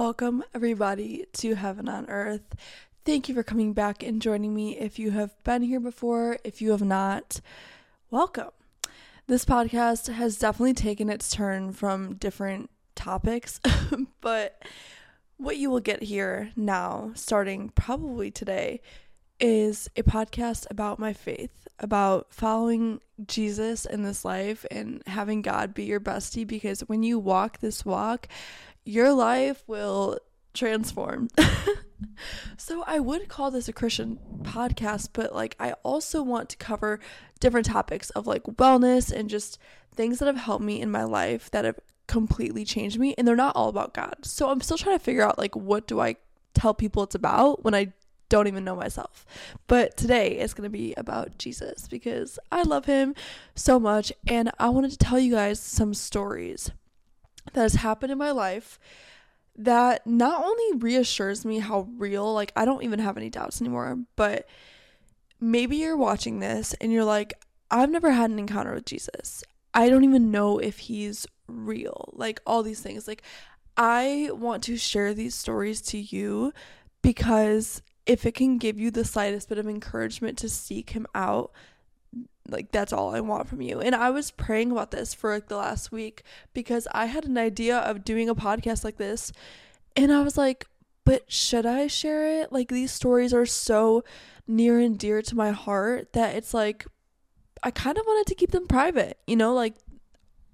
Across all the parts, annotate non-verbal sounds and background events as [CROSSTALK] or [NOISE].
Welcome, everybody, to Heaven on Earth. Thank you for coming back and joining me. If you have been here before, if you have not, welcome. This podcast has definitely taken its turn from different topics, [LAUGHS] but what you will get here now, starting probably today, is a podcast about my faith, about following Jesus in this life and having God be your bestie. Because when you walk this walk, your life will transform. [LAUGHS] so I would call this a Christian podcast, but like I also want to cover different topics of like wellness and just things that have helped me in my life that have completely changed me and they're not all about God. So I'm still trying to figure out like what do I tell people it's about when I don't even know myself. But today is going to be about Jesus because I love him so much and I wanted to tell you guys some stories that has happened in my life that not only reassures me how real, like I don't even have any doubts anymore, but maybe you're watching this and you're like, I've never had an encounter with Jesus. I don't even know if he's real. Like all these things. Like I want to share these stories to you because if it can give you the slightest bit of encouragement to seek him out, like that's all I want from you. And I was praying about this for like the last week because I had an idea of doing a podcast like this and I was like, but should I share it? Like these stories are so near and dear to my heart that it's like I kind of wanted to keep them private. You know, like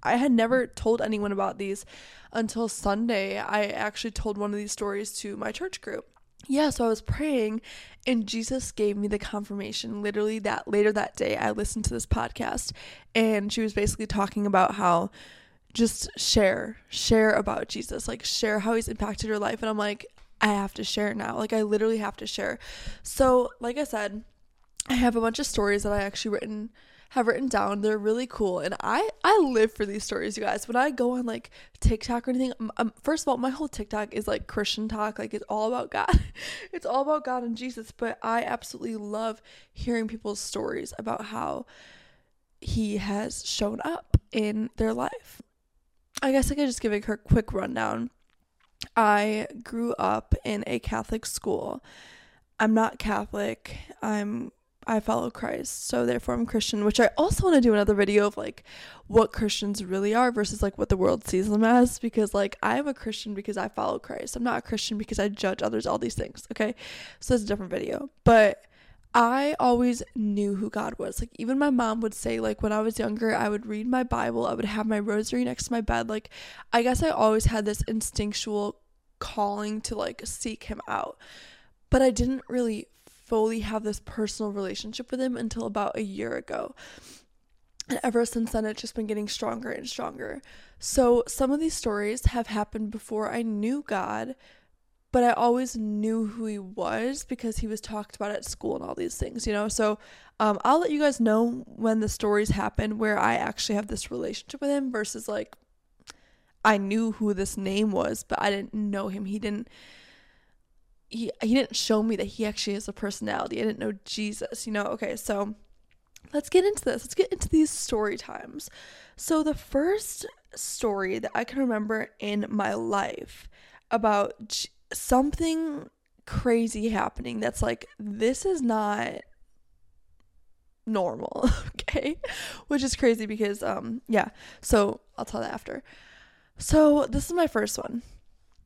I had never told anyone about these until Sunday. I actually told one of these stories to my church group yeah, so I was praying and Jesus gave me the confirmation literally that later that day I listened to this podcast and she was basically talking about how just share, share about Jesus, like share how he's impacted your life and I'm like I have to share now. Like I literally have to share. So, like I said, I have a bunch of stories that I actually written have written down. They're really cool, and I I live for these stories, you guys. When I go on like TikTok or anything, um, first of all, my whole TikTok is like Christian talk, like it's all about God. [LAUGHS] it's all about God and Jesus. But I absolutely love hearing people's stories about how He has shown up in their life. I guess I could just give a quick rundown. I grew up in a Catholic school. I'm not Catholic. I'm I follow Christ, so therefore I'm Christian, which I also want to do another video of like what Christians really are versus like what the world sees them as because like I am a Christian because I follow Christ. I'm not a Christian because I judge others, all these things, okay? So it's a different video. But I always knew who God was. Like even my mom would say like when I was younger, I would read my Bible, I would have my rosary next to my bed. Like I guess I always had this instinctual calling to like seek him out. But I didn't really fully have this personal relationship with him until about a year ago. And ever since then, it's just been getting stronger and stronger. So, some of these stories have happened before I knew God, but I always knew who he was because he was talked about at school and all these things, you know? So, um, I'll let you guys know when the stories happen where I actually have this relationship with him versus like I knew who this name was, but I didn't know him. He didn't he he didn't show me that he actually has a personality. I didn't know Jesus, you know. Okay, so let's get into this. Let's get into these story times. So the first story that I can remember in my life about j- something crazy happening that's like this is not normal, [LAUGHS] okay? Which is crazy because um yeah. So I'll tell that after. So this is my first one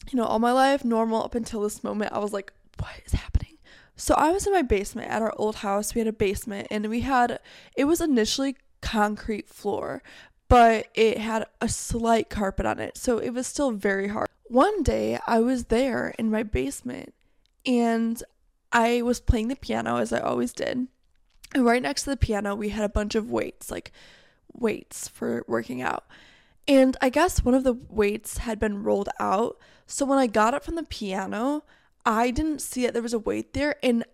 you know, all my life normal up until this moment. I was like, what is happening? So I was in my basement at our old house. We had a basement and we had it was initially concrete floor, but it had a slight carpet on it. So it was still very hard. One day I was there in my basement and I was playing the piano as I always did. And right next to the piano, we had a bunch of weights, like weights for working out. And I guess one of the weights had been rolled out. So when I got up from the piano, I didn't see it. There was a weight there. And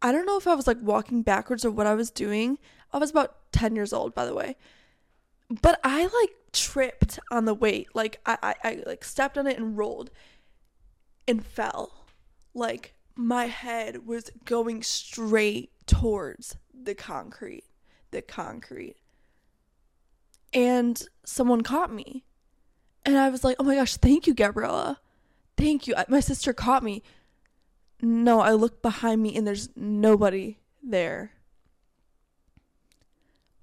I don't know if I was like walking backwards or what I was doing. I was about 10 years old, by the way. But I like tripped on the weight. Like I, I, I like stepped on it and rolled and fell. Like my head was going straight towards the concrete. The concrete and someone caught me. And I was like, oh my gosh, thank you, Gabriella. Thank you. My sister caught me. No, I look behind me and there's nobody there.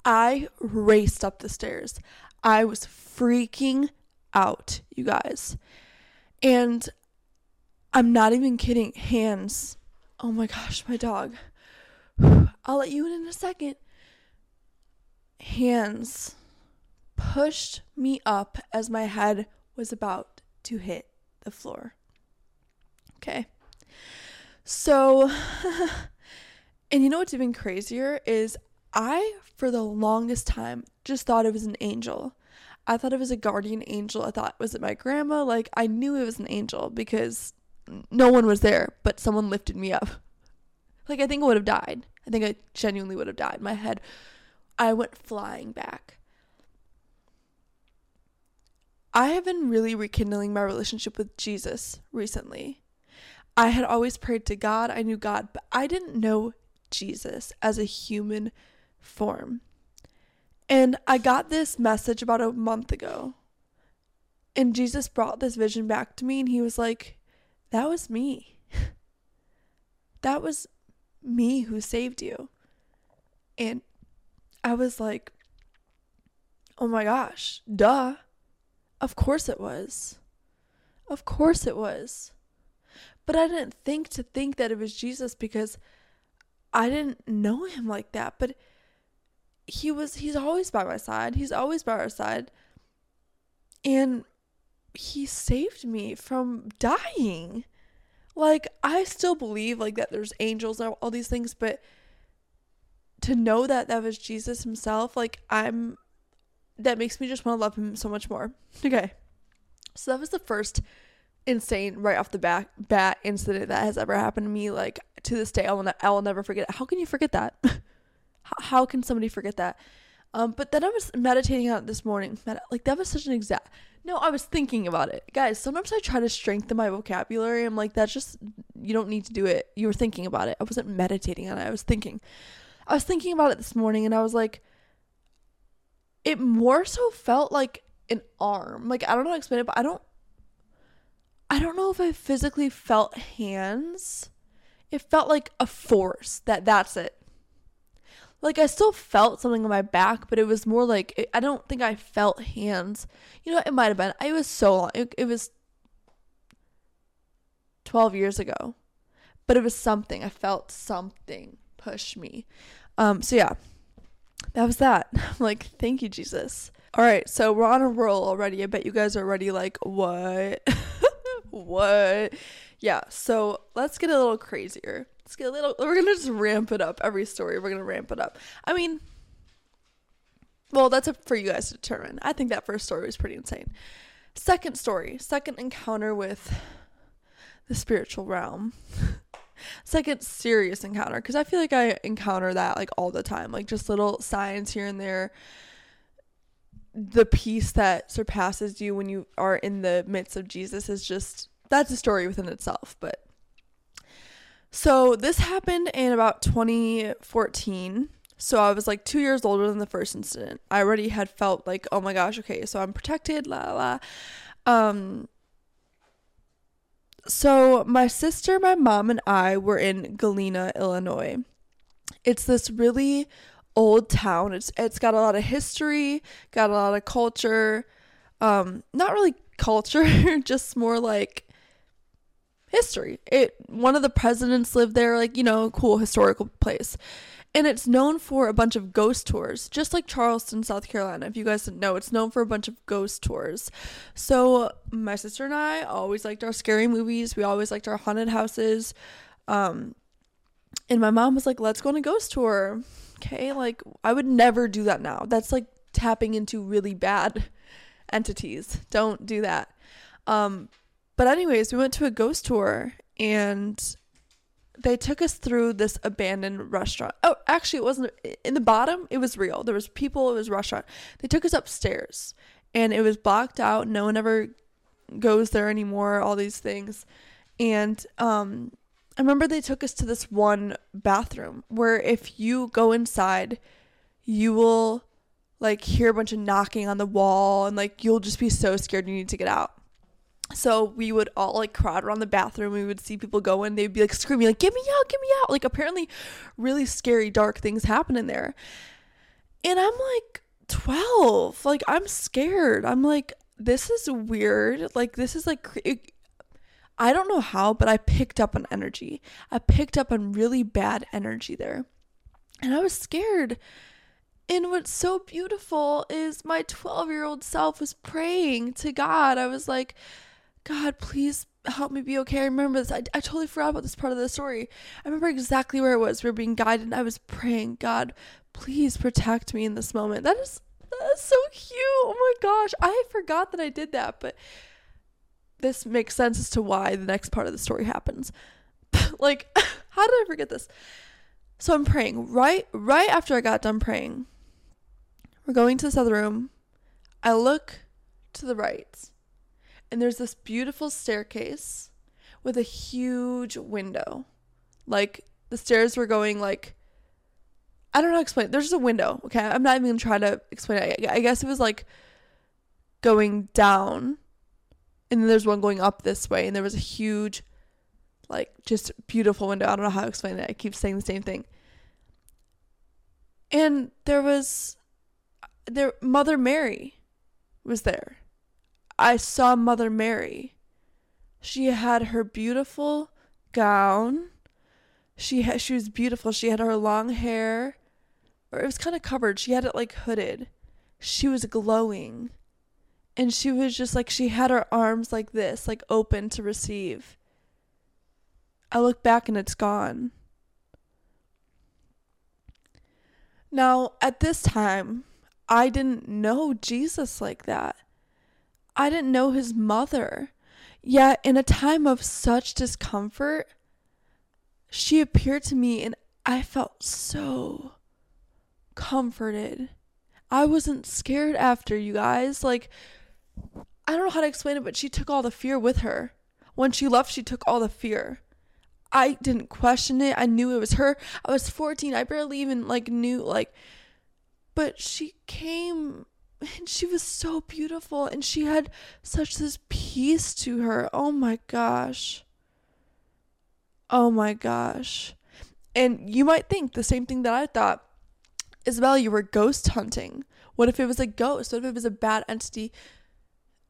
I raced up the stairs. I was freaking out, you guys. And I'm not even kidding. Hands. Oh my gosh, my dog. [SIGHS] I'll let you in in a second. Hands pushed me up as my head was about to hit the floor. Okay. So, [LAUGHS] and you know what's even crazier is I, for the longest time, just thought it was an angel. I thought it was a guardian angel. I thought, was it my grandma? Like, I knew it was an angel because no one was there, but someone lifted me up. Like, I think I would have died. I think I genuinely would have died. My head, I went flying back. I have been really rekindling my relationship with Jesus recently. I had always prayed to God, I knew God, but I didn't know Jesus as a human form. And I got this message about a month ago. And Jesus brought this vision back to me, and he was like, That was me. [LAUGHS] that was me who saved you. And I was like, Oh my gosh, duh. Of course it was. Of course it was. But I didn't think to think that it was Jesus because I didn't know him like that. But he was, he's always by my side. He's always by our side. And he saved me from dying. Like, I still believe like that there's angels and all these things, but to know that that was Jesus himself, like, I'm that makes me just want to love him so much more. [LAUGHS] Okay. So that was the first insane right off the back bat incident that has ever happened to me. Like to this day, I will, ne- I will never forget it. How can you forget that? [LAUGHS] how, how can somebody forget that? Um, but then I was meditating on it this morning. Like that was such an exact. No, I was thinking about it, guys. Sometimes I try to strengthen my vocabulary. I'm like, that's just you don't need to do it. You were thinking about it. I wasn't meditating on it. I was thinking. I was thinking about it this morning, and I was like, it more so felt like an arm. Like I don't know how to explain it, but I don't I don't know if I physically felt hands. It felt like a force. That that's it. Like I still felt something on my back, but it was more like it, I don't think I felt hands. You know, it might have been. It was so long. It, it was 12 years ago. But it was something. I felt something push me. Um so yeah, that was that. [LAUGHS] I'm like, thank you, Jesus. All right, so we're on a roll already. I bet you guys are already like, what? [LAUGHS] what? Yeah, so let's get a little crazier. Let's get a little, we're gonna just ramp it up. Every story, we're gonna ramp it up. I mean, well, that's up for you guys to determine. I think that first story was pretty insane. Second story, second encounter with the spiritual realm. [LAUGHS] second serious encounter because I feel like I encounter that like all the time, like just little signs here and there. The peace that surpasses you when you are in the midst of Jesus is just that's a story within itself. But so this happened in about 2014. So I was like two years older than the first incident. I already had felt like, oh my gosh, okay, so I'm protected, la la. la. Um, so, my sister, my mom, and I were in Galena, Illinois. It's this really old town. It's it's got a lot of history, got a lot of culture. Um, not really culture, [LAUGHS] just more like history. It one of the presidents lived there, like, you know, cool historical place and it's known for a bunch of ghost tours, just like Charleston, South Carolina. If you guys didn't know, it's known for a bunch of ghost tours. So my sister and I always liked our scary movies. We always liked our haunted houses. Um, and my mom was like, "Let's go on a ghost tour." Okay, like I would never do that now. That's like tapping into really bad [LAUGHS] entities. Don't do that. Um, but anyways, we went to a ghost tour and they took us through this abandoned restaurant. Oh, actually, it wasn't in the bottom. It was real. There was people. It was restaurant. They took us upstairs, and it was blocked out. No one ever goes there anymore. All these things, and um, I remember they took us to this one bathroom where if you go inside, you will like hear a bunch of knocking on the wall, and like you'll just be so scared you need to get out. So we would all like crowd around the bathroom. We would see people go in. They'd be like screaming, like, get me out, get me out. Like apparently really scary, dark things happen in there. And I'm like 12. Like I'm scared. I'm like, this is weird. Like this is like it, I don't know how, but I picked up on energy. I picked up on really bad energy there. And I was scared. And what's so beautiful is my 12 year old self was praying to God. I was like, God, please help me be okay. I remember this. I, I totally forgot about this part of the story. I remember exactly where it was. We were being guided, and I was praying, God, please protect me in this moment. That is that is so cute. Oh my gosh. I forgot that I did that, but this makes sense as to why the next part of the story happens. [LAUGHS] like, [LAUGHS] how did I forget this? So I'm praying. Right right after I got done praying, we're going to this other room. I look to the right, and there's this beautiful staircase with a huge window. Like the stairs were going like I don't know how to explain. It. There's just a window. Okay, I'm not even gonna try to explain it. I guess it was like going down, and then there's one going up this way, and there was a huge, like, just beautiful window. I don't know how to explain it. I keep saying the same thing. And there was, there Mother Mary was there. I saw Mother Mary. She had her beautiful gown. She she was beautiful. She had her long hair or it was kind of covered. She had it like hooded. She was glowing. And she was just like, she had her arms like this, like open to receive. I look back and it's gone. Now, at this time, I didn't know Jesus like that. I didn't know his mother. Yet, in a time of such discomfort, she appeared to me and I felt so comforted. I wasn't scared after you guys. Like, I don't know how to explain it, but she took all the fear with her. When she left, she took all the fear. I didn't question it. I knew it was her. I was 14. I barely even like knew like but she came and she was so beautiful and she had such this peace to her. Oh my gosh. Oh my gosh. And you might think the same thing that I thought. Isabel, you were ghost hunting. What if it was a ghost? What if it was a bad entity?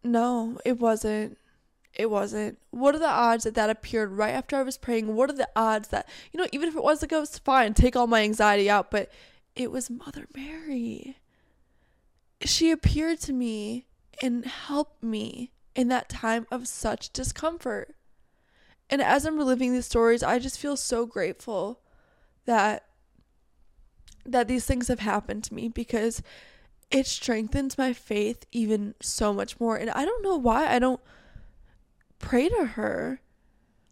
No, it wasn't. It wasn't. What are the odds that that appeared right after I was praying? What are the odds that, you know, even if it was a ghost, fine, take all my anxiety out, but it was Mother Mary. She appeared to me and helped me in that time of such discomfort. And as I'm reliving these stories, I just feel so grateful that that these things have happened to me because it strengthens my faith even so much more. And I don't know why I don't pray to her.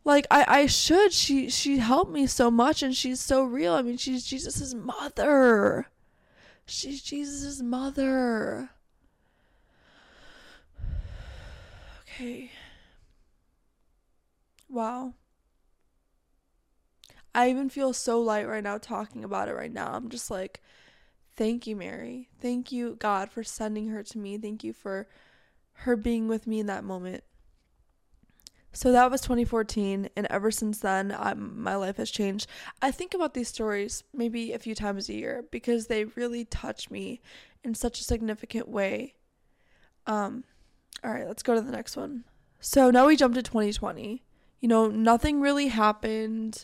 Like I, I should. She she helped me so much and she's so real. I mean she's Jesus's mother. She's Jesus's mother. Okay. Wow. I even feel so light right now talking about it right now. I'm just like, thank you, Mary. Thank you, God, for sending her to me. Thank you for her being with me in that moment. So that was 2014, and ever since then, I'm, my life has changed. I think about these stories maybe a few times a year because they really touch me in such a significant way. Um, all right, let's go to the next one. So now we jump to 2020. You know, nothing really happened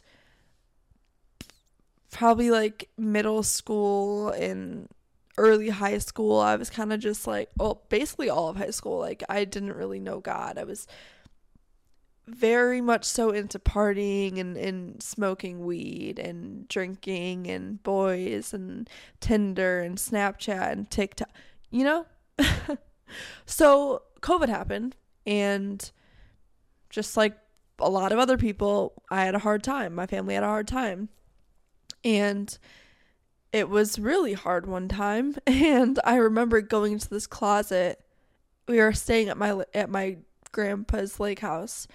probably like middle school and early high school, I was kind of just like, well, basically all of high school, like I didn't really know God. I was very much so into partying and, and smoking weed and drinking and boys and Tinder and Snapchat and TikTok, you know? [LAUGHS] so COVID happened and just like a lot of other people, I had a hard time. My family had a hard time. And it was really hard one time. [LAUGHS] And I remember going into this closet. We were staying at my at my grandpa's lake house.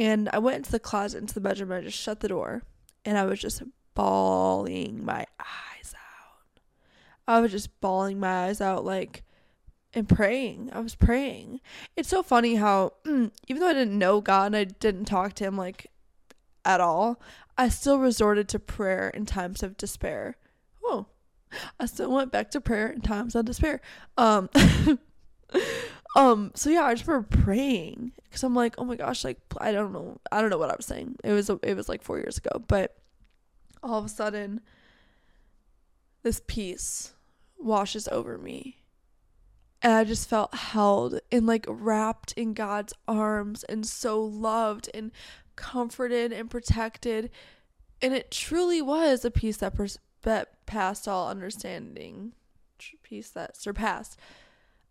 And I went into the closet, into the bedroom, and I just shut the door. And I was just bawling my eyes out. I was just bawling my eyes out like and praying. I was praying. It's so funny how [CLEARS THROAT] even though I didn't know God and I didn't talk to him like at all, I still resorted to prayer in times of despair. Oh, I still went back to prayer in times of despair. Um, [LAUGHS] um. So yeah, I just remember praying because I'm like, oh my gosh, like I don't know, I don't know what I was saying. It was it was like four years ago, but all of a sudden, this peace washes over me. And I just felt held and like wrapped in God's arms and so loved and comforted and protected. And it truly was a peace that, that passed all understanding, peace that surpassed.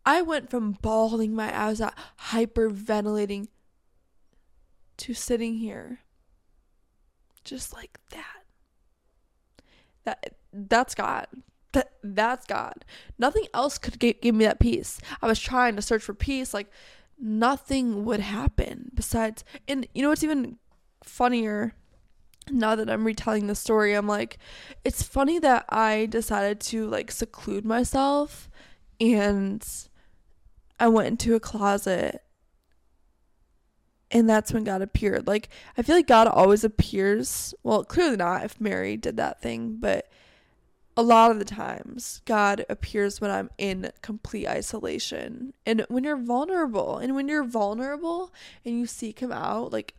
I went from bawling my eyes out, hyperventilating, to sitting here just like that. That that's God. That that's God. Nothing else could give, give me that peace. I was trying to search for peace, like nothing would happen besides. And you know what's even funnier? Now that I'm retelling the story, I'm like, it's funny that I decided to like seclude myself and I went into a closet and that's when God appeared. Like I feel like God always appears. Well, clearly not if Mary did that thing, but a lot of the times God appears when I'm in complete isolation. And when you're vulnerable, and when you're vulnerable and you seek him out, like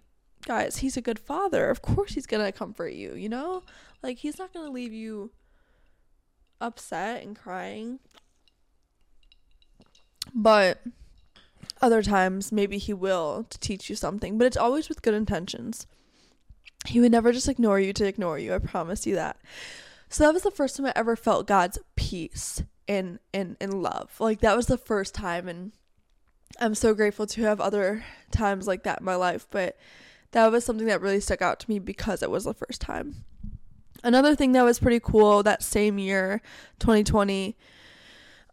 guys, he's a good father. Of course he's going to comfort you, you know? Like he's not going to leave you upset and crying. But other times maybe he will to teach you something, but it's always with good intentions. He would never just ignore you to ignore you. I promise you that. So that was the first time I ever felt God's peace and and and love. Like that was the first time and I'm so grateful to have other times like that in my life, but that was something that really stuck out to me because it was the first time. Another thing that was pretty cool that same year, 2020,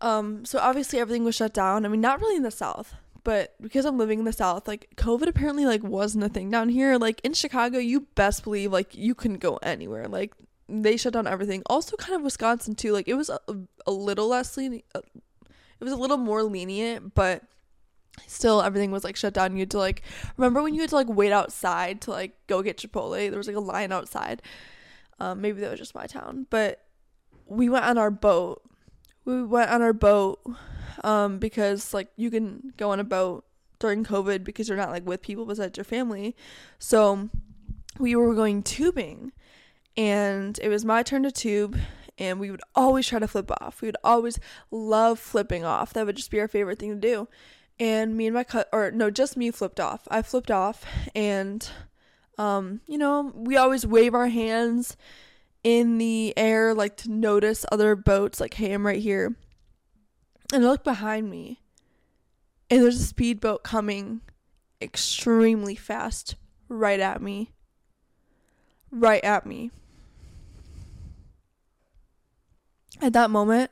um, so obviously everything was shut down. I mean, not really in the South, but because I'm living in the South, like COVID apparently like wasn't a thing down here. Like in Chicago, you best believe like you couldn't go anywhere. Like they shut down everything. Also, kind of Wisconsin too. Like it was a, a little less lenient. Uh, it was a little more lenient, but still everything was like shut down. You had to like remember when you had to like wait outside to like go get Chipotle. There was like a line outside. Um, maybe that was just my town, but we went on our boat. We went on our boat um, because like you can go on a boat during COVID because you're not like with people besides your family. So we were going tubing and it was my turn to tube and we would always try to flip off. We would always love flipping off. That would just be our favorite thing to do. And me and my cut or no, just me flipped off. I flipped off and um, you know, we always wave our hands in the air like to notice other boats like hey, I'm right here. And I look behind me and there's a speedboat coming extremely fast right at me. Right at me. at that moment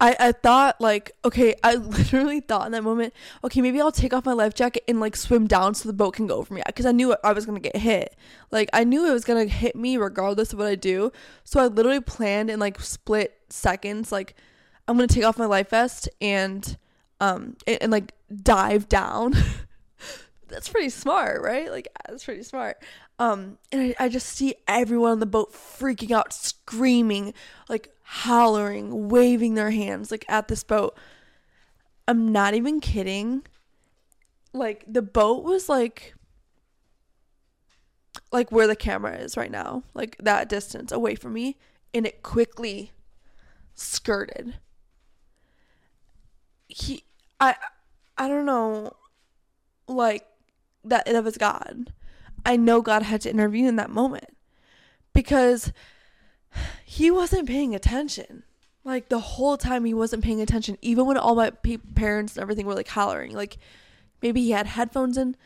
I, I thought like okay I [LAUGHS] literally thought in that moment okay maybe I'll take off my life jacket and like swim down so the boat can go over me. Because I knew I was gonna get hit. Like I knew it was gonna hit me regardless of what I do. So I literally planned in like split seconds like I'm gonna take off my life vest and um and, and like dive down. [LAUGHS] That's pretty smart right? Like that's pretty smart. Um, and I, I just see everyone on the boat freaking out, screaming, like hollering, waving their hands, like at this boat. I'm not even kidding. Like the boat was like like where the camera is right now, like that distance away from me, and it quickly skirted. He I I don't know like that that was God. I know God had to intervene in that moment because he wasn't paying attention. Like the whole time he wasn't paying attention, even when all my parents and everything were like hollering. Like maybe he had headphones in,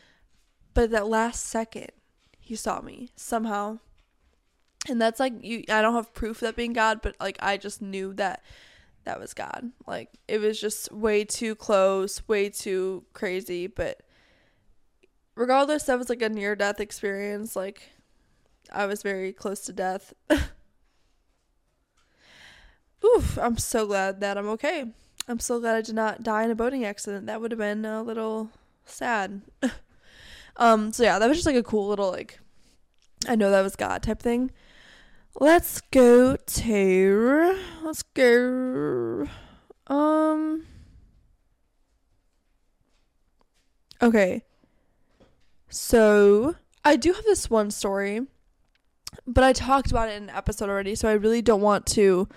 but that last second he saw me somehow. And that's like you I don't have proof of that being God, but like I just knew that that was God. Like it was just way too close, way too crazy, but regardless that was like a near death experience like i was very close to death [LAUGHS] oof i'm so glad that i'm okay I'm so glad I did not die in a boating accident. That would have been a little sad. [LAUGHS] um, so yeah, that was just like a cool little like I know that was God type thing. Let's go to let's go um Okay. So, I do have this one story, but I talked about it in an episode already, so I really don't want to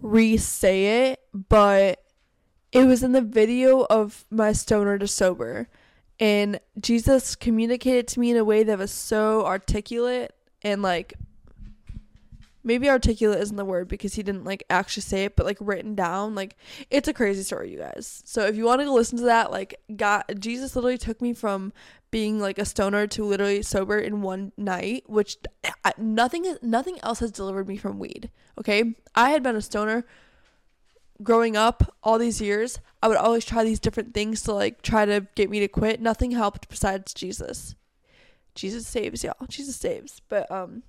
re say it, but it was in the video of my stoner to sober. And Jesus communicated to me in a way that was so articulate and like maybe articulate isn't the word because he didn't like actually say it, but like written down. Like it's a crazy story, you guys. So if you want to listen to that, like God, Jesus literally took me from being like a stoner to literally sober in one night, which nothing nothing else has delivered me from weed. Okay, I had been a stoner growing up all these years, I would always try these different things to like try to get me to quit. Nothing helped besides Jesus. Jesus saves, y'all. Jesus saves. But um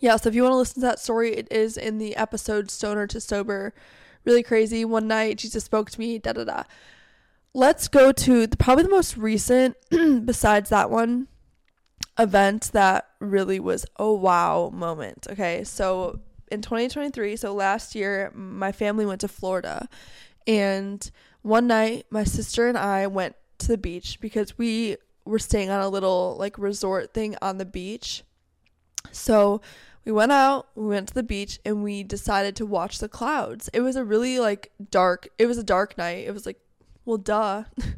yeah, so if you want to listen to that story, it is in the episode Stoner to Sober. Really crazy. One night Jesus spoke to me, da da da. Let's go to the, probably the most recent [CLEARS THROAT] besides that one event that really was a wow moment. Okay, so in 2023, so last year, my family went to Florida. And one night, my sister and I went to the beach because we were staying on a little like resort thing on the beach. So we went out, we went to the beach, and we decided to watch the clouds. It was a really like dark, it was a dark night. It was like, well, duh. [LAUGHS]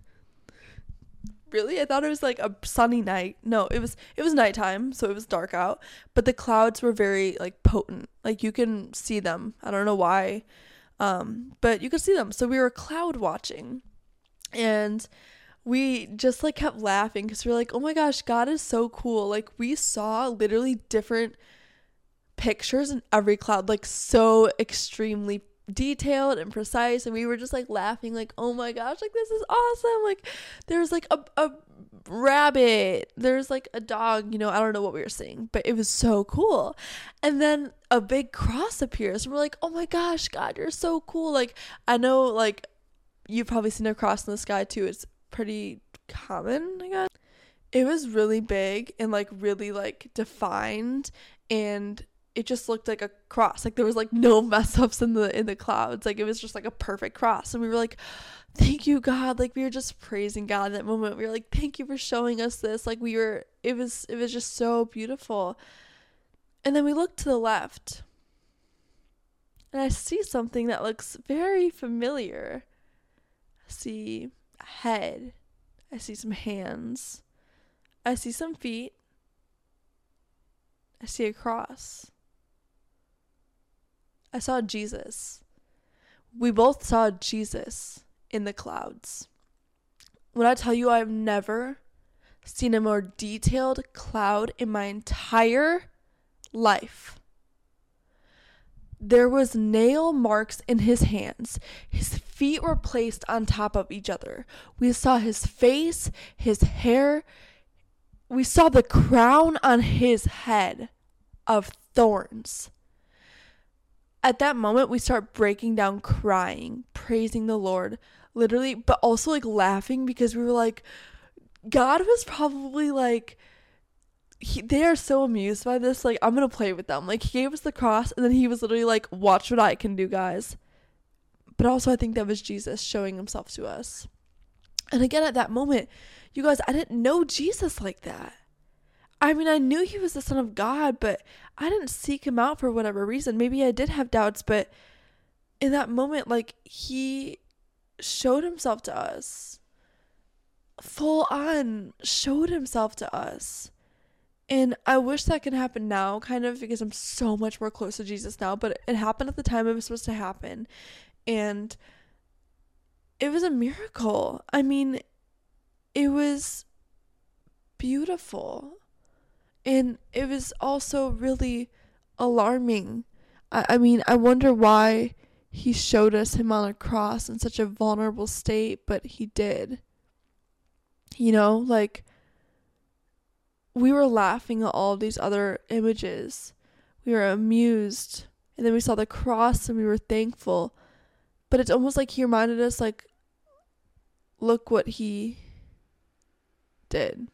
really? I thought it was like a sunny night. No it was it was nighttime so it was dark out. But the clouds were very like potent. Like you can see them. I don't know why. Um but you could see them. So we were cloud watching. And we just like kept laughing because we are like oh my gosh god is so cool. Like we saw literally different pictures in every cloud like so extremely detailed and precise and we were just like laughing like oh my gosh like this is awesome. Like there's like a, a rabbit there's like a dog you know i don't know what we were seeing but it was so cool. And then a big cross appears and we're like oh my gosh god you're so cool. Like i know like you've probably seen a cross in the sky too it's pretty common i guess it was really big and like really like defined and it just looked like a cross. Like there was like no [LAUGHS] mess ups in the in the clouds. Like it was just like a perfect cross. And we were like, Thank you, God. Like we were just praising God in that moment. We were like, Thank you for showing us this. Like we were it was it was just so beautiful. And then we looked to the left. And I see something that looks very familiar. I see head. I see some hands. I see some feet. I see a cross. I saw Jesus. We both saw Jesus in the clouds. When I tell you I've never seen a more detailed cloud in my entire life. There was nail marks in his hands. His feet were placed on top of each other. We saw his face, his hair. We saw the crown on his head of thorns at that moment we start breaking down crying praising the lord literally but also like laughing because we were like god was probably like he, they are so amused by this like i'm gonna play with them like he gave us the cross and then he was literally like watch what i can do guys but also i think that was jesus showing himself to us and again at that moment you guys i didn't know jesus like that I mean, I knew he was the son of God, but I didn't seek him out for whatever reason. Maybe I did have doubts, but in that moment, like, he showed himself to us. Full on showed himself to us. And I wish that could happen now, kind of, because I'm so much more close to Jesus now, but it happened at the time it was supposed to happen. And it was a miracle. I mean, it was beautiful. And it was also really alarming. I, I mean, I wonder why he showed us him on a cross in such a vulnerable state, but he did. You know, like we were laughing at all these other images. We were amused. And then we saw the cross and we were thankful. but it's almost like he reminded us like look what he did.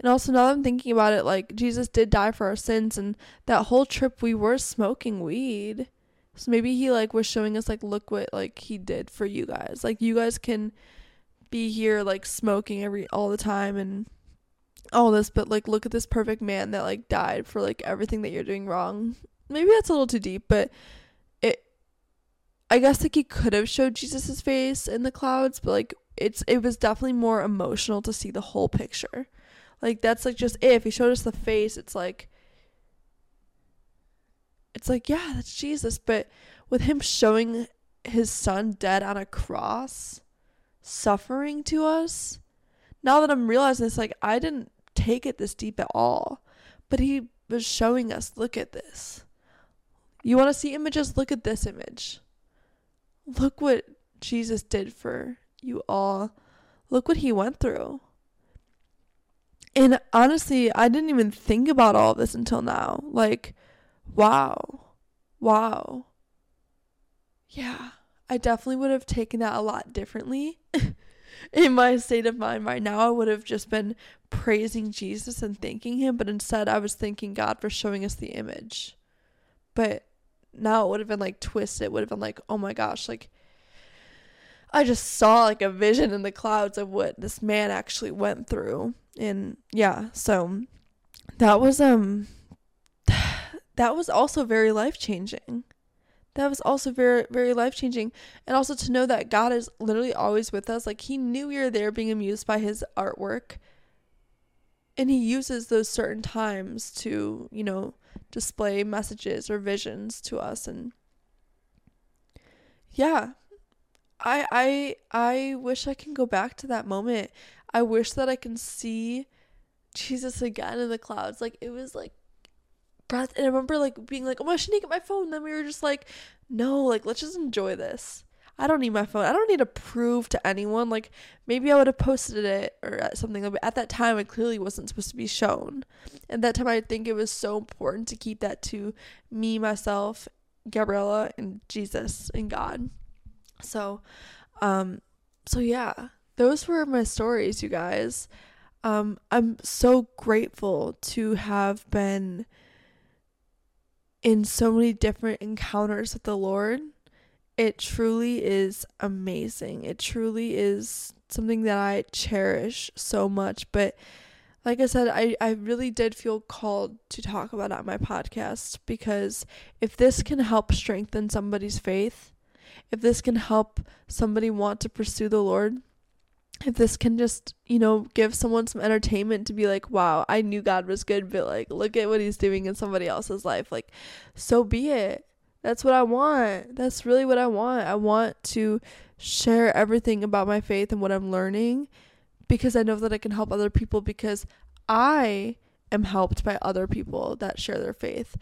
And also now that I'm thinking about it, like Jesus did die for our sins and that whole trip we were smoking weed. So maybe he like was showing us like look what like he did for you guys. Like you guys can be here like smoking every all the time and all this, but like look at this perfect man that like died for like everything that you're doing wrong. Maybe that's a little too deep, but it I guess like he could have showed Jesus's face in the clouds, but like it's it was definitely more emotional to see the whole picture. Like that's like just. If he showed us the face, it's like it's like, yeah, that's Jesus. But with him showing his son dead on a cross, suffering to us, now that I'm realizing this, like I didn't take it this deep at all. But he was showing us, look at this. You want to see images? Look at this image. Look what Jesus did for you all. Look what he went through. And honestly, I didn't even think about all this until now. Like, wow. Wow. Yeah, I definitely would have taken that a lot differently. [LAUGHS] In my state of mind right now, I would have just been praising Jesus and thanking him, but instead I was thanking God for showing us the image. But now it would have been like twisted. It would have been like, oh my gosh, like I just saw like a vision in the clouds of what this man actually went through. And yeah, so that was um [SIGHS] that was also very life-changing. That was also very very life-changing and also to know that God is literally always with us. Like he knew we were there being amused by his artwork. And he uses those certain times to, you know, display messages or visions to us and yeah, I I I wish I can go back to that moment. I wish that I can see Jesus again in the clouds. Like it was like breath and I remember like being like, Oh I should get my phone. And then we were just like, No, like let's just enjoy this. I don't need my phone. I don't need to prove to anyone. Like maybe I would have posted it or something. But at that time, it clearly wasn't supposed to be shown. And that time, I think it was so important to keep that to me, myself, Gabriella, and Jesus and God. So, um, so yeah, those were my stories, you guys. Um, I'm so grateful to have been in so many different encounters with the Lord. It truly is amazing. It truly is something that I cherish so much. But like I said, I, I really did feel called to talk about it on my podcast because if this can help strengthen somebody's faith, if this can help somebody want to pursue the Lord, if this can just, you know, give someone some entertainment to be like, wow, I knew God was good, but like, look at what he's doing in somebody else's life, like, so be it. That's what I want. That's really what I want. I want to share everything about my faith and what I'm learning because I know that I can help other people because I am helped by other people that share their faith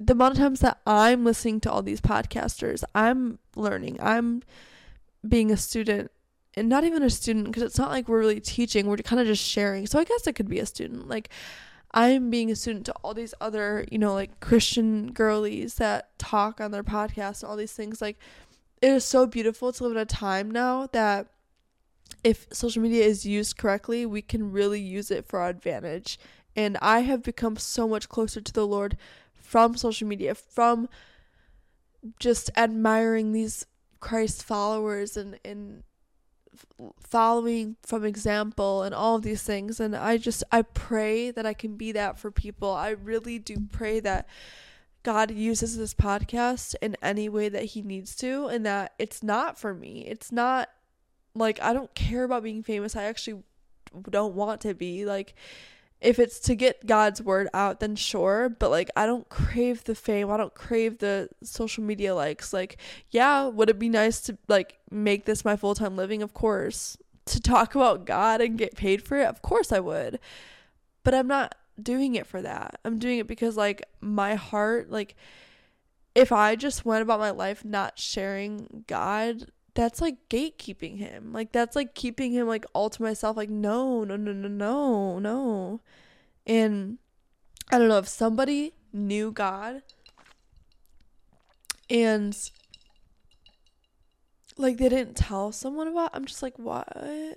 the amount of times that I'm listening to all these podcasters, I'm learning. I'm being a student and not even a student because it's not like we're really teaching, we're kind of just sharing. So I guess it could be a student. Like I'm being a student to all these other, you know, like Christian girlies that talk on their podcast and all these things. Like it is so beautiful to live in a time now that if social media is used correctly, we can really use it for our advantage. And I have become so much closer to the Lord from social media, from just admiring these Christ followers and, and following from example and all of these things. And I just, I pray that I can be that for people. I really do pray that God uses this podcast in any way that He needs to, and that it's not for me. It's not like I don't care about being famous. I actually don't want to be. Like, if it's to get God's word out, then sure. But like, I don't crave the fame. I don't crave the social media likes. Like, yeah, would it be nice to like make this my full time living? Of course. To talk about God and get paid for it? Of course I would. But I'm not doing it for that. I'm doing it because like my heart, like, if I just went about my life not sharing God, that's like gatekeeping him. Like that's like keeping him like all to myself. Like no, no, no, no, no, no. And I don't know if somebody knew God and like they didn't tell someone about i'm just like what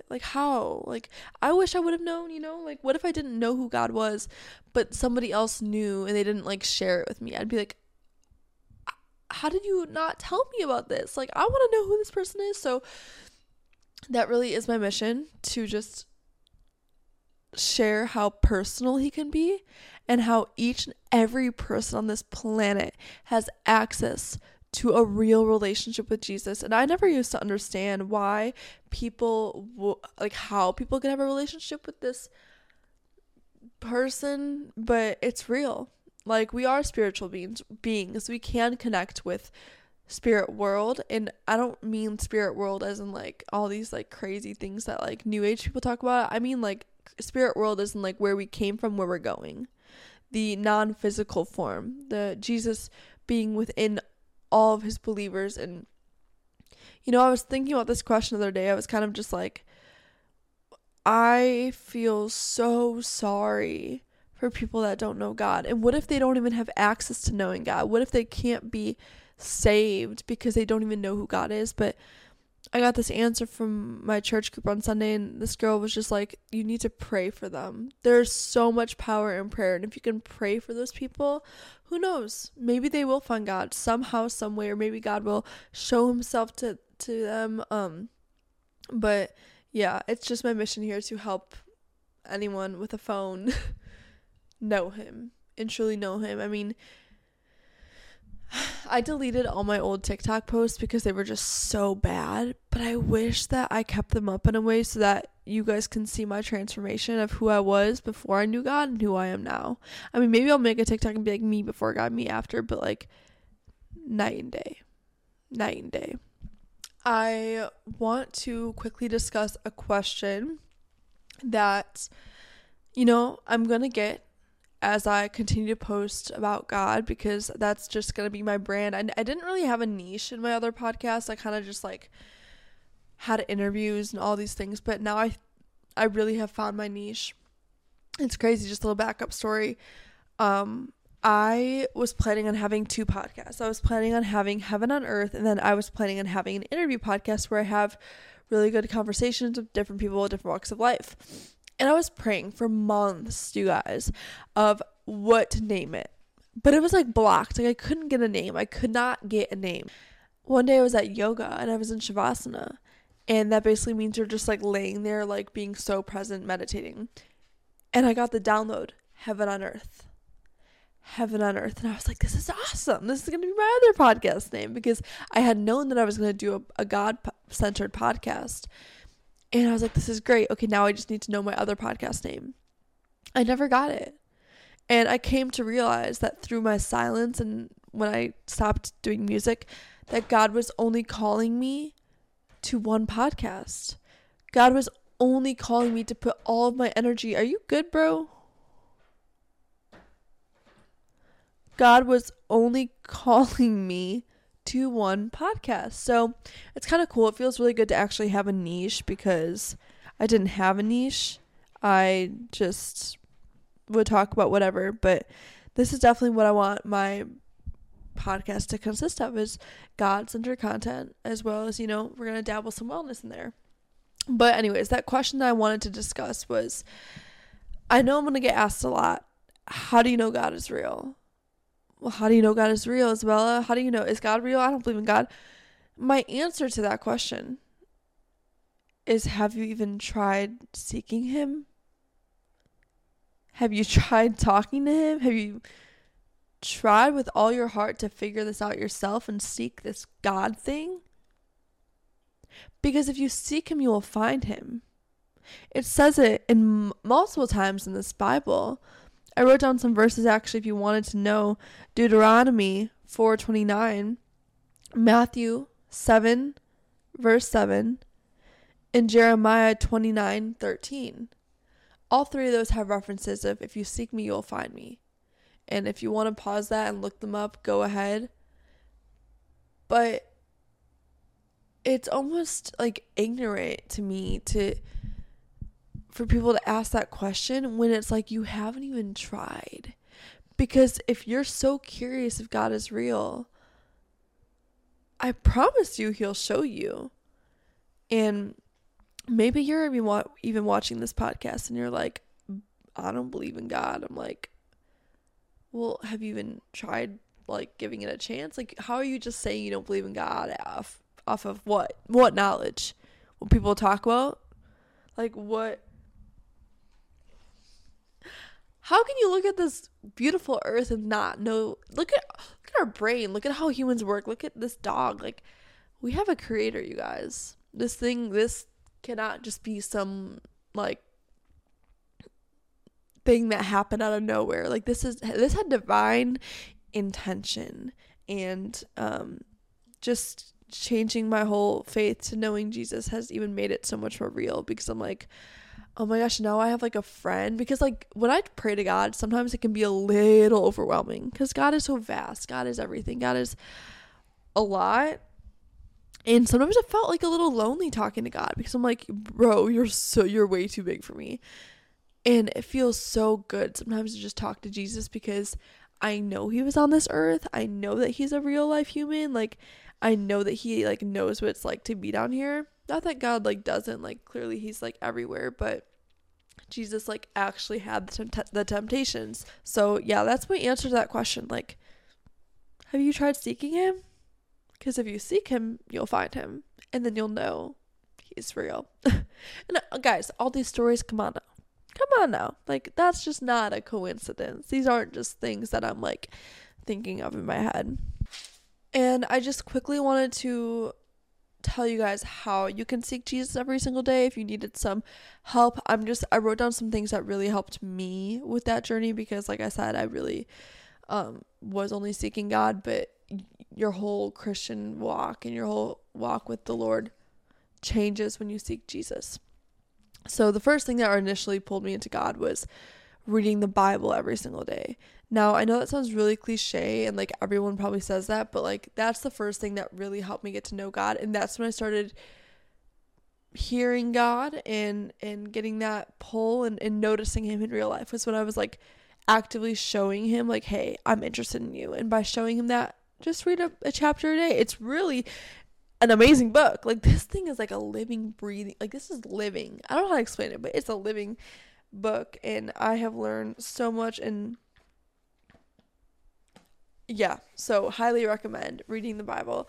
like how like i wish i would have known you know like what if i didn't know who god was but somebody else knew and they didn't like share it with me i'd be like how did you not tell me about this like i want to know who this person is so that really is my mission to just share how personal he can be and how each and every person on this planet has access to a real relationship with Jesus. And I never used to understand why people, like, how people can have a relationship with this person, but it's real. Like, we are spiritual beings, beings. We can connect with spirit world and i don't mean spirit world as in like all these like crazy things that like new age people talk about. I mean like spirit world isn't like where we came from where we're going. The non-physical form the jesus being within all of his believers. And you know i was thinking about this question the other day. I was kind of just like i feel so sorry for people that don't know god and what if they don't even have access to knowing god what if they can't be saved because they don't even know who god is but I got this answer from my church group on Sunday, and this girl was just like, You need to pray for them. There's so much power in prayer. And if you can pray for those people, who knows? Maybe they will find God somehow, someway, or maybe God will show himself to, to them. Um, but yeah, it's just my mission here to help anyone with a phone [LAUGHS] know him and truly know him. I mean, [SIGHS] I deleted all my old TikTok posts because they were just so bad, but I wish that I kept them up in a way so that you guys can see my transformation of who I was before I knew God and who I am now. I mean, maybe I'll make a TikTok and be like me before God, me after, but like night and day. Night and day. I want to quickly discuss a question that, you know, I'm going to get as I continue to post about God because that's just going to be my brand. I, I didn't really have a niche in my other podcast. I kind of just like had interviews and all these things, but now I I really have found my niche. It's crazy just a little backup story. Um I was planning on having two podcasts. I was planning on having Heaven on Earth and then I was planning on having an interview podcast where I have really good conversations with different people different walks of life. And I was praying for months, you guys, of what to name it. But it was like blocked. Like I couldn't get a name. I could not get a name. One day I was at yoga and I was in Shavasana. And that basically means you're just like laying there, like being so present, meditating. And I got the download Heaven on Earth. Heaven on Earth. And I was like, this is awesome. This is going to be my other podcast name because I had known that I was going to do a, a God centered podcast. And I was like, this is great. Okay, now I just need to know my other podcast name. I never got it. And I came to realize that through my silence and when I stopped doing music, that God was only calling me to one podcast. God was only calling me to put all of my energy. Are you good, bro? God was only [LAUGHS] calling me to one podcast. So it's kind of cool. It feels really good to actually have a niche because I didn't have a niche. I just would talk about whatever, but this is definitely what I want my podcast to consist of is God-centered content as well as, you know, we're going to dabble some wellness in there. But anyways, that question that I wanted to discuss was I know I'm going to get asked a lot, how do you know God is real? Well, how do you know God is real, Isabella? How do you know? Is God real? I don't believe in God. My answer to that question is have you even tried seeking Him? Have you [LAUGHS] tried talking to Him? Have you tried with all your heart to figure this out yourself and seek this God thing? Because if you seek Him, you will find Him. It says it in multiple times in this Bible I wrote down some verses actually if you wanted to know. Deuteronomy 4:29, Matthew 7 verse 7, and Jeremiah 29:13. All three of those have references of if you seek me you'll find me. And if you want to pause that and look them up, go ahead. But it's almost like ignorant to me to for people to ask that question when it's like you haven't even tried. Because if you're so curious if God is real, I promise you, He'll show you. And maybe you're even, watching this podcast and you're like, I don't believe in God. I'm like, well, have you even tried like giving it a chance? Like, how are you just saying you don't believe in God off off of what? What knowledge? What people talk about? Like what? How can you look at this beautiful earth and not know? Look at look at our brain. Look at how humans work. Look at this dog. Like, we have a creator, you guys. This thing, this cannot just be some like thing that happened out of nowhere. Like this is this had divine intention and um just changing my whole faith to knowing Jesus has even made it so much more real because I'm like oh my gosh, now I have like a friend because like when I pray to God, sometimes it can be a little overwhelming cuz God is so vast. God is everything. God is a lot. And sometimes I felt like a little lonely talking to God because I'm like, bro, you're so you're way too big for me. And it feels so good sometimes to just talk to Jesus because I know he was on this earth. I know that he's a real life human. Like I know that he like knows what it's like to be down here. Not that God like doesn't. Like clearly he's like everywhere, but Jesus like actually had the, tempt- the temptations. So, yeah, that's my answer to that question. Like have you tried seeking him? Because if you seek him, you'll find him and then you'll know he's real. [LAUGHS] and uh, guys, all these stories come on now come on now. Like, that's just not a coincidence. These aren't just things that I'm like thinking of in my head. And I just quickly wanted to tell you guys how you can seek Jesus every single day if you needed some help. I'm just I wrote down some things that really helped me with that journey because like I said, I really um was only seeking God, but your whole Christian walk and your whole walk with the Lord changes when you seek Jesus. So the first thing that initially pulled me into God was reading the Bible every single day. Now, I know that sounds really cliche and like everyone probably says that, but like that's the first thing that really helped me get to know God and that's when I started hearing God and and getting that pull and, and noticing him in real life was when I was like actively showing him like, "Hey, I'm interested in you." And by showing him that, just read a, a chapter a day. It's really an amazing book. Like this thing is like a living, breathing. Like this is living. I don't know how to explain it, but it's a living book, and I have learned so much. And yeah, so highly recommend reading the Bible.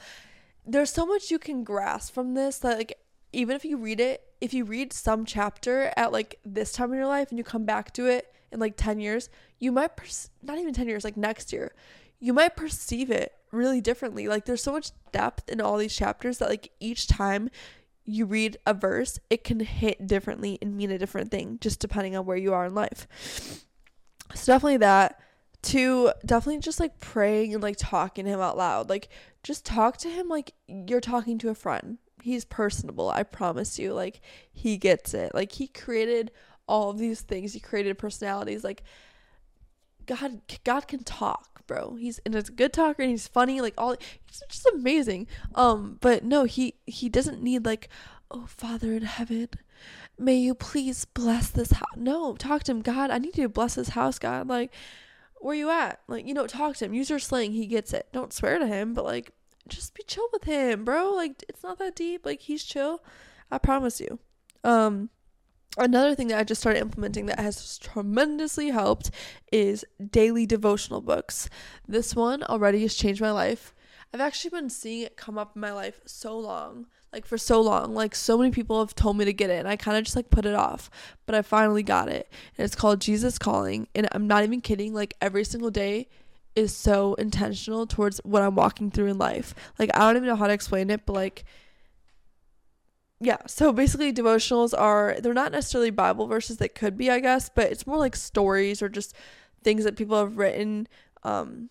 There's so much you can grasp from this that like even if you read it, if you read some chapter at like this time in your life and you come back to it in like 10 years, you might pers- not even 10 years, like next year, you might perceive it really differently. Like there's so much depth in all these chapters that like each time you read a verse, it can hit differently and mean a different thing just depending on where you are in life. So definitely that. To definitely just like praying and like talking to him out loud. Like just talk to him like you're talking to a friend. He's personable, I promise you. Like he gets it. Like he created all of these things. He created personalities. Like God God can talk, bro. He's and it's a good talker and he's funny, like all he's just amazing. Um, but no, he he doesn't need like, oh Father in heaven, may you please bless this house. No, talk to him, God. I need you to bless this house, God. Like, where you at? Like, you know, talk to him. Use your slang. He gets it. Don't swear to him, but like, just be chill with him, bro. Like, it's not that deep. Like, he's chill. I promise you. Um, another thing that I just started implementing that has tremendously helped is daily devotional books. This one already has changed my life. I've actually been seeing it come up in my life so long, like for so long. Like so many people have told me to get it and I kind of just like put it off, but I finally got it. And it's called Jesus Calling, and I'm not even kidding, like every single day is so intentional towards what I'm walking through in life. Like I don't even know how to explain it, but like yeah, so basically devotionals are they're not necessarily Bible verses that could be, I guess, but it's more like stories or just things that people have written um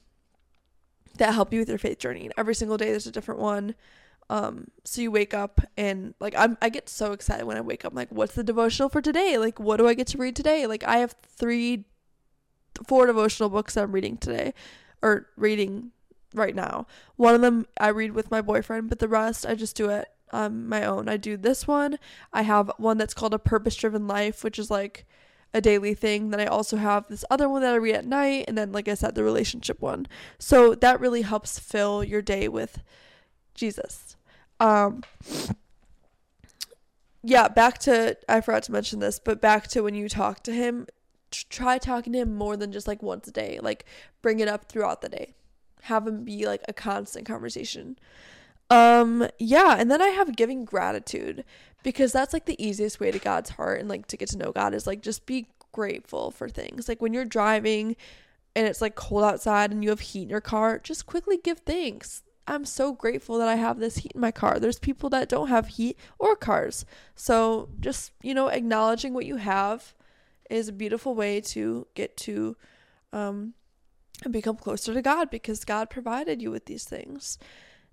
that help you with your faith journey. And every single day there's a different one. Um so you wake up and like I'm I get so excited when I wake up I'm like what's the devotional for today? Like what do I get to read today? Like I have 3 four devotional books that I'm reading today or reading right now. One of them I read with my boyfriend, but the rest I just do it um my own. I do this one. I have one that's called a purpose driven life, which is like a daily thing. Then I also have this other one that I read at night and then like I said the relationship one. So that really helps fill your day with Jesus. Um yeah, back to I forgot to mention this, but back to when you talk to him, try talking to him more than just like once a day. Like bring it up throughout the day. Have him be like a constant conversation. Um yeah, and then I have giving gratitude because that's like the easiest way to God's heart and like to get to know God is like just be grateful for things. Like when you're driving and it's like cold outside and you have heat in your car, just quickly give thanks. I'm so grateful that I have this heat in my car. There's people that don't have heat or cars. So just, you know, acknowledging what you have is a beautiful way to get to um become closer to God because God provided you with these things.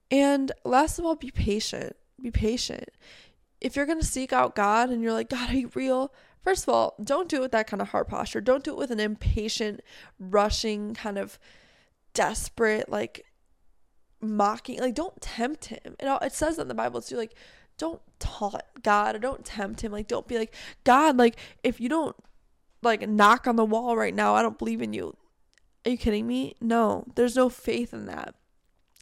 And last of all, be patient. Be patient. If you're going to seek out God and you're like, God, are you real? First of all, don't do it with that kind of heart posture. Don't do it with an impatient, rushing, kind of desperate, like mocking. Like, don't tempt him. It, it says in the Bible too, like, don't taunt God or don't tempt him. Like, don't be like, God, like, if you don't, like, knock on the wall right now, I don't believe in you. Are you kidding me? No, there's no faith in that.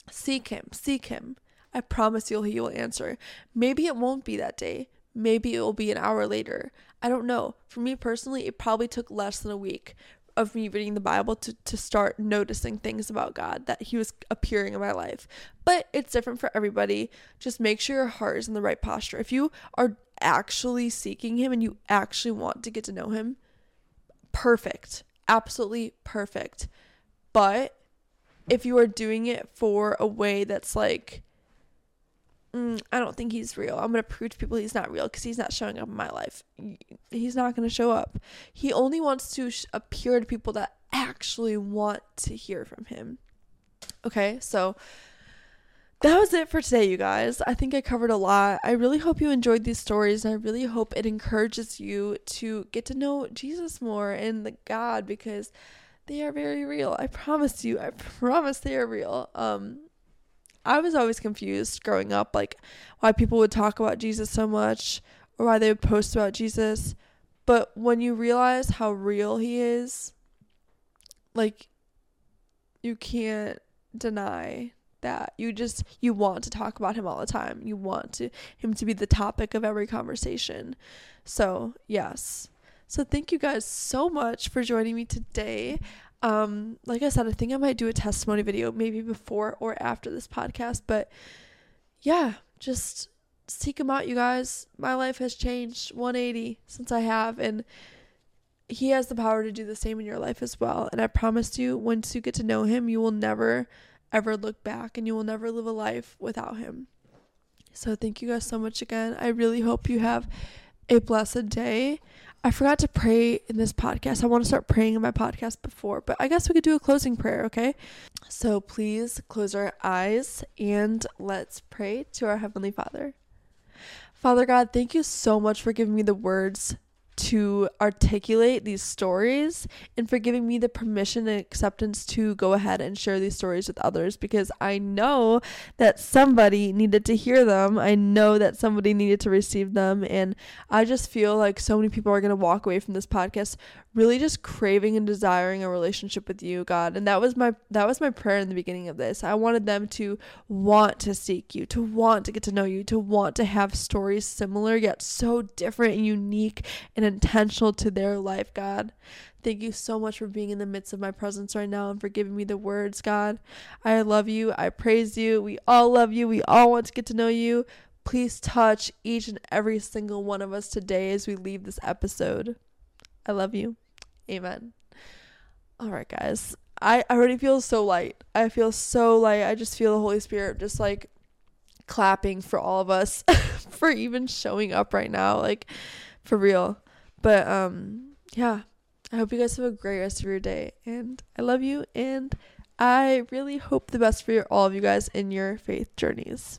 Seek him, seek him. I promise you he will answer. Maybe it won't be that day. Maybe it will be an hour later. I don't know. For me personally, it probably took less than a week of me reading the Bible to, to start noticing things about God that He was appearing in my life. But it's different for everybody. Just make sure your heart is in the right posture. If you are actually seeking Him and you actually want to get to know Him, perfect. Absolutely perfect. But if you are doing it for a way that's like, mm, I don't think he's real. I'm going to prove to people he's not real because he's not showing up in my life. He's not going to show up. He only wants to sh- appear to people that actually want to hear from him. Okay, so that was it for today, you guys. I think I covered a lot. I really hope you enjoyed these stories, and I really hope it encourages you to get to know Jesus more and the God because they are very real. I promise you. I promise they are real. Um, I was always confused growing up, like why people would talk about Jesus so much or why they would post about Jesus. But when you realize how real he is, like, you can't deny that. You just you want to talk about him all the time. You want to him to be the topic of every conversation. So yes. So thank you guys so much for joining me today um, like I said, I think I might do a testimony video maybe before or after this podcast, but yeah, just seek him out, you guys. My life has changed 180 since I have, and he has the power to do the same in your life as well. And I promise you, once you get to know him, you will never ever look back and you will never live a life without him. So thank you guys so much again. I really hope you have a blessed day. I forgot to pray in this podcast. I want to start praying in my podcast before, but I guess we could do a closing prayer, okay? So please close our eyes and let's pray to our Heavenly Father. Father God, thank you so much for giving me the words to articulate these stories and for giving me the permission and acceptance to go ahead and share these stories with others because I know that somebody needed to hear them. I know that somebody needed to receive them. And I just feel like so many people are going to walk away from this podcast really just craving and desiring a relationship with you, God. And that was my that was my prayer in the beginning of this. I wanted them to want to seek you, to want to get to know you, to want to have stories similar yet so different and unique and intentional to their life, God. Thank you so much for being in the midst of my presence right now and for giving me the words, God. I love you. I praise you. We all love you. We all want to get to know you. Please touch each and every single one of us today as we leave this episode. I love you. Amen. All right, guys. I already feel so light. I feel so light. I just feel the Holy Spirit just like clapping for all of us [LAUGHS] for even showing up right now. Like for real. But um yeah. I hope you guys have a great rest of your day and I love you and I really hope the best for your, all of you guys in your faith journeys.